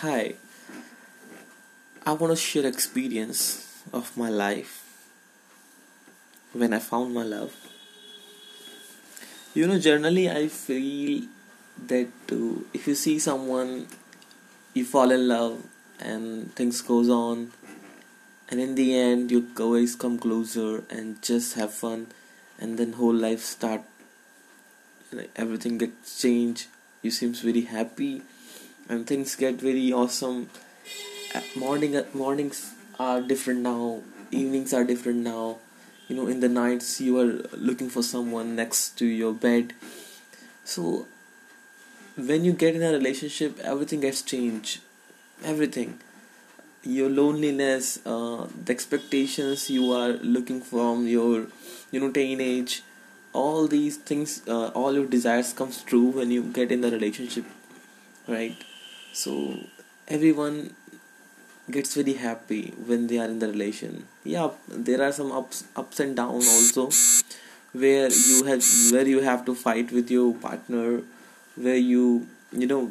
Hi, I want to share experience of my life when I found my love. You know, generally I feel that uh, if you see someone, you fall in love, and things goes on, and in the end you always come closer and just have fun, and then whole life start. Everything gets changed. You seems very happy, and things get very awesome. Uh, morning uh, mornings are different now. Evenings are different now. You know in the nights you are looking for someone next to your bed. So when you get in a relationship everything gets changed. Everything. Your loneliness uh, the expectations you are looking from your you know teenage all these things uh, all your desires comes true when you get in the relationship right so everyone gets very happy when they are in the relation. Yeah there are some ups ups and downs also where you have where you have to fight with your partner where you you know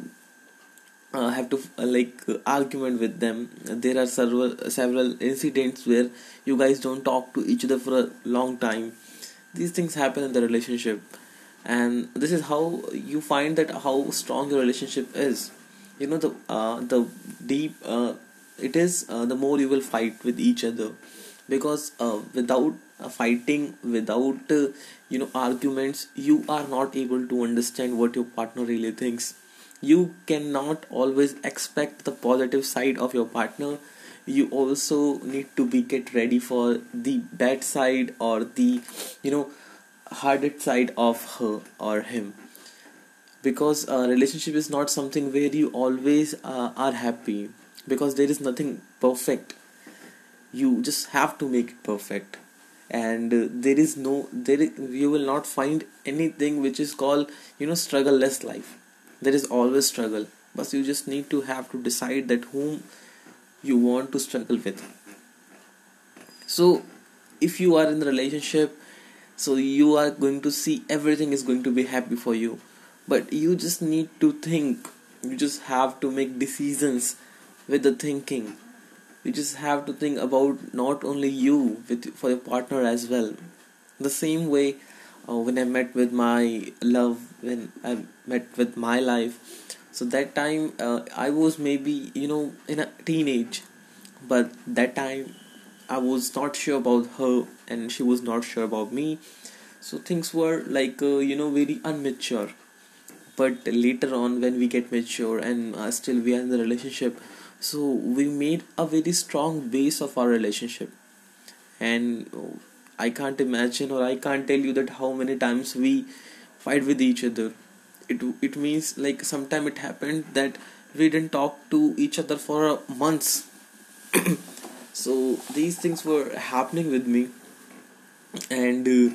uh, have to uh, like uh, argument with them. There are several several incidents where you guys don't talk to each other for a long time. These things happen in the relationship. And this is how you find that how strong your relationship is you know the uh, the deep uh, it is uh, the more you will fight with each other. Because uh, without uh, fighting without uh, you know arguments you are not able to understand what your partner really thinks. You cannot always expect the positive side of your partner. You also need to be get ready for the bad side or the you know hardest side of her or him because a relationship is not something where you always uh, are happy because there is nothing perfect. You just have to make it perfect. And uh, there is no there is, you will not find anything which is called you know struggle less life. There is always struggle but you just need to have to decide that whom you want to struggle with. So if you are in the relationship so you are going to see everything is going to be happy for you but you just need to think. You just have to make decisions with the thinking. You just have to think about not only you with for your partner as well. The same way uh, when i met with my love when i met with my life. So that time uh, i was maybe you know in a teenage. But that time i was not sure about her and she was not sure about me. So things were like uh, you know very unmature but later on when we get mature and uh, still we are in the relationship so we made a very strong base of our relationship. And i can't imagine or i can't tell you that how many times we fight with each other. It it means like sometime it happened that we didn't talk to each other for months. So these things were happening with me. And uh,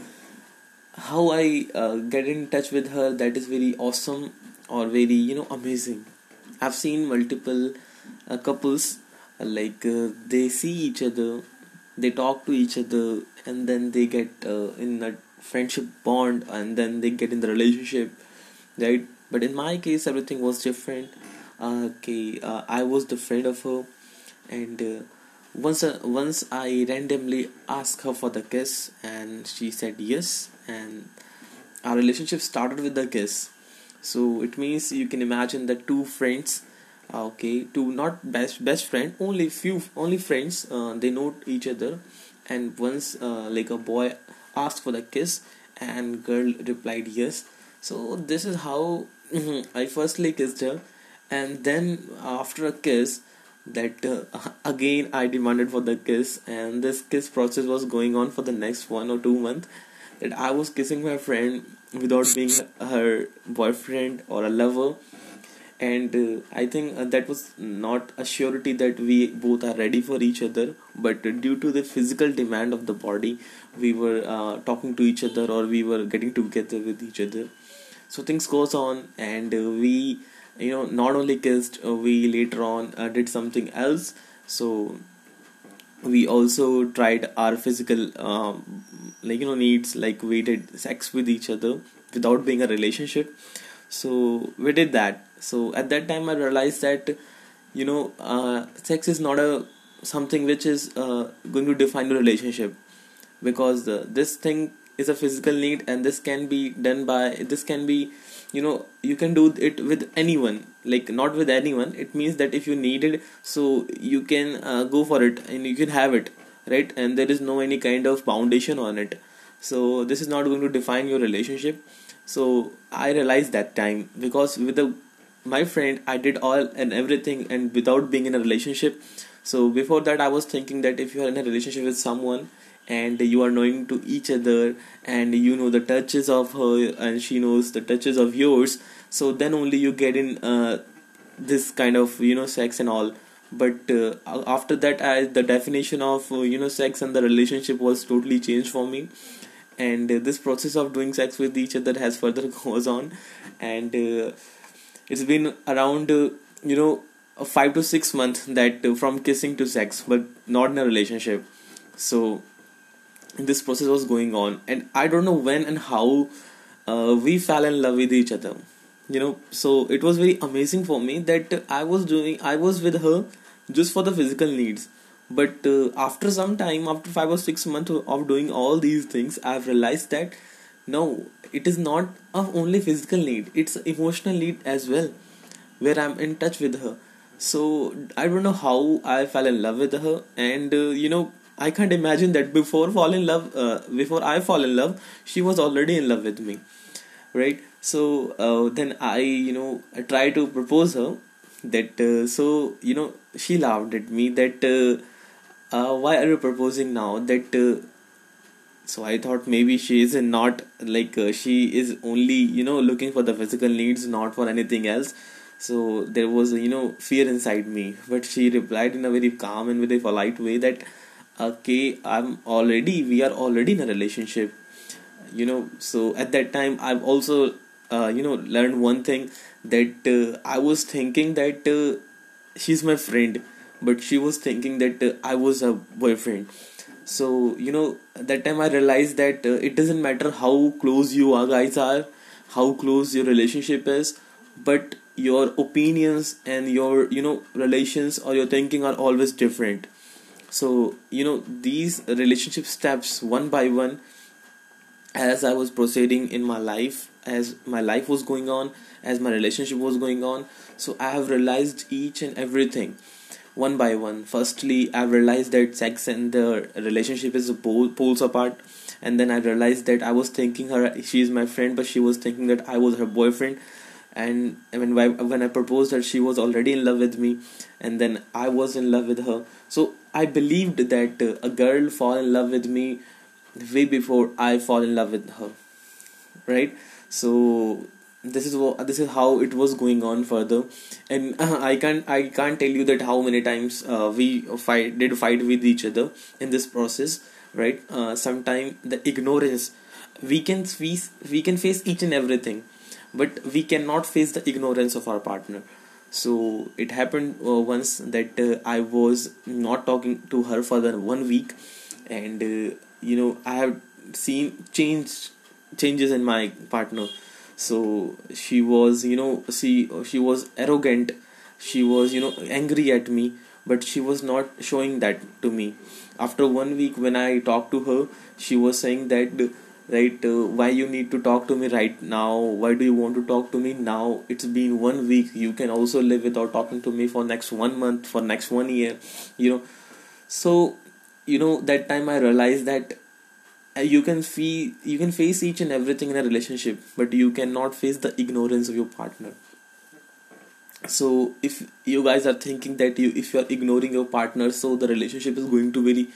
how i uh, get in touch with her that is very awesome or very you know amazing. I've seen multiple uh, couples uh, like uh, they see each other they talk to each other and then they get uh, in a friendship bond and then they get in the relationship right? But in my case everything was different. Uh, okay i was the friend of her and once once i randomly asked her for the kiss and she said yes and our relationship started with the kiss so it means you can imagine that two friends uh, okay two not best best friend only few only friends uh, they know each other. And once uh, like a boy asked for the kiss and girl replied yes. So this is how i firstly kissed her. And then after a kiss that uh, again i demanded for the kiss. And this kiss process was going on for the next one or two months that i was kissing my friend without being her boyfriend or a lover. And uh, i think uh, that was not a surety that we both are ready for each other. But due to the physical demand of the body we were uh, talking to each other or we were getting together with each other. So things goes on and uh, we you know not only kissed uh, we later on uh, did something else. So we also tried our physical um, like you know needs like we did sex with each other without being a relationship. So we did that. So at that time i realized that you know uh, sex is not a something which is uh, going to define the relationship because uh, this thing is a physical need and this can be done by this can be you know you can do it with anyone like not with anyone. It means that if you need it so you can uh, go for it and you can have it right? And there is no any kind of foundation on it. So this is not going to define your relationship. So i realized that time because with the my friend i did all and everything and without being in a relationship. So before that i was thinking that if you are in a relationship with someone and you are knowing to each other and you know the touches of her and she knows the touches of yours. So then only you get in uh, this kind of you know sex and all. But uh, after that I, the definition of uh, you know sex and the relationship was totally changed for me. And uh, this process of doing sex with each other has further goes on. And uh, it's been around uh, you know five to six months that from kissing to sex but not in a relationship. So this process was going on and i don't know when and how uh, we fell in love with each other. You know so it was very amazing for me that i was doing i was with her just for the physical needs. But uh, after some time after 5 or 6 months of doing all these things i've realized that no it is not a only physical need it's emotional need as well where i'm in touch with her. So i don't know how i fell in love with her and uh, you know I can't imagine that before fall in love, uh, before I fall in love, she was already in love with me, right? So uh, then I, you know, I try to propose her that. Uh, so you know, she laughed at me that uh, uh, why are you proposing now? That uh, so I thought maybe she is not like she is only you know looking for the physical needs, not for anything else. So there was you know fear inside me, but she replied in a very calm and a polite way that okay i'm already we are already in a relationship. You know so at that time i've also uh, you know learned one thing that uh, i was thinking that uh, she's my friend but she was thinking that uh, i was a boyfriend. So you know that time i realized that uh, it doesn't matter how close you are guys are how close your relationship is but your opinions and your you know relations or your thinking are always different so you know these relationship steps one by one as i was proceeding in my life as my life was going on as my relationship was going on so i have realized each and everything one by one firstly i realized that sex and the relationship is pole, poles apart and then i realized that i was thinking her she is my friend but she was thinking that i was her boyfriend and when when I proposed her, she was already in love with me, and then I was in love with her. So I believed that a girl fall in love with me way before I fall in love with her, right? So this is what this is how it was going on further, and I can't I can't tell you that how many times uh, we fight did fight with each other in this process, right? Uh, Sometimes the ignorance we can face we can face each and everything but we cannot face the ignorance of our partner so it happened uh, once that uh, i was not talking to her for the one week. And uh, you know i have seen change changes in my partner. So she was you know she she was arrogant. She was you know angry at me. But she was not showing that to me. After one week when i talked to her she was saying that right uh, why you need to talk to me right now? Why do you want to talk to me now? It's been one week. You can also live without talking to me for next one month for next one year you know. So you know that time i realized that uh, you can feel you can face each and everything in a relationship but you cannot face the ignorance of your partner. So if you guys are thinking that you if you are ignoring your partner so the relationship is going to be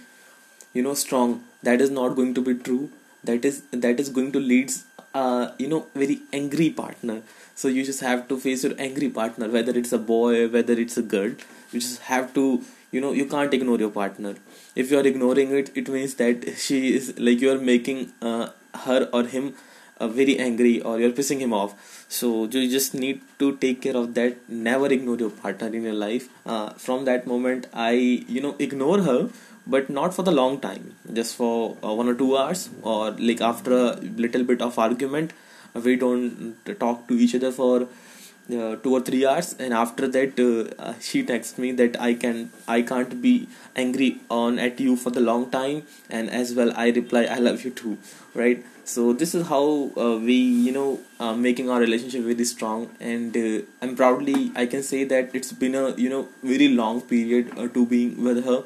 you know strong. That is not going to be true that is that is going to lead uh, you know very angry partner. So you just have to face your angry partner whether it's a boy whether it's a girl. You just have to you know you can't ignore your partner. If you are ignoring it it means that she is like you are making uh, her or him uh, very angry or you're pissing him off. So you just need to take care of that. Never ignore your partner in your life. Uh, from that moment i you know ignore her but not for the long time. Just for uh, one or two hours or like after a little bit of argument we don't talk to each other for uh, two or three hours. And after that uh, she texts me that i can i can't be angry on at you for the long time. And as well i reply i love you too right? So this is how uh, we you know uh, making our relationship very strong. And uh, i'm proudly i can say that it's been a you know very long period uh, to being with her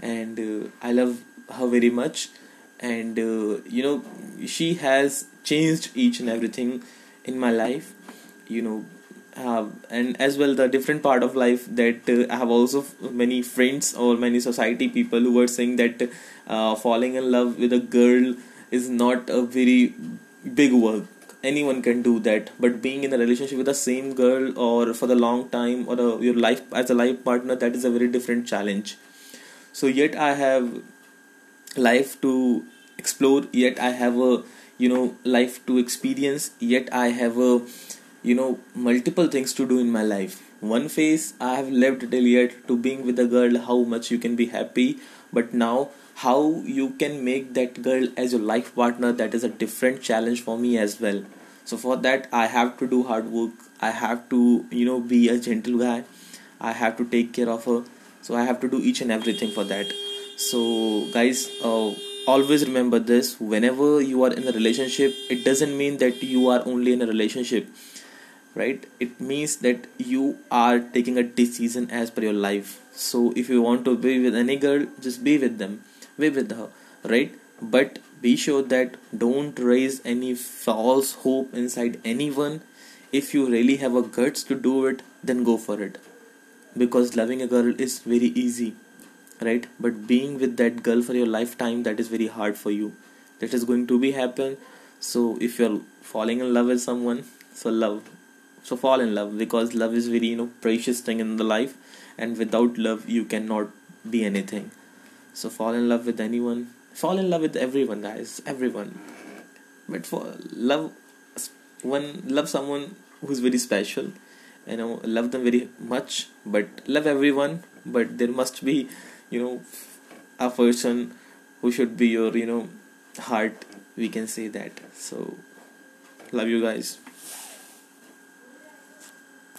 and uh, i love her very much. And uh, you know she has changed each and everything in my life you know. Uh, and as well the different part of life that uh, I have also many friends or many society people who are saying that uh, falling in love with a girl is not a very big work. Anyone can do that. But being in a relationship with the same girl or for the long time or a, your life as a life partner that is a very different challenge so yet i have life to explore yet i have a you know life to experience yet i have a you know multiple things to do in my life. One phase i have lived till yet to being with a girl how much you can be happy but now how you can make that girl as your life partner that is a different challenge for me as well. So for that i have to do hard work. I have to you know be a gentle guy. I have to take care of her so i have to do each and everything for that. So guys uh, always remember this. Whenever you are in a relationship it doesn't mean that you are only in a relationship right? It means that you are taking a decision as per your life. So if you want to be with any girl just be with them. Be with her right? But be sure that don't raise any false hope inside anyone. If you really have a guts to do it then go for it because loving a girl is very easy right? But being with that girl for your lifetime that is very hard for you. That is going to be happen. So if you're falling in love with someone so love. So fall in love because love is very you know precious thing in the life and without love you cannot be anything. So fall in love with anyone. Fall in love with everyone guys. Everyone. But for love one love someone who's very special you know love them very much but love everyone but there must be you know a person who should be your you know heart we can say that. So love you guys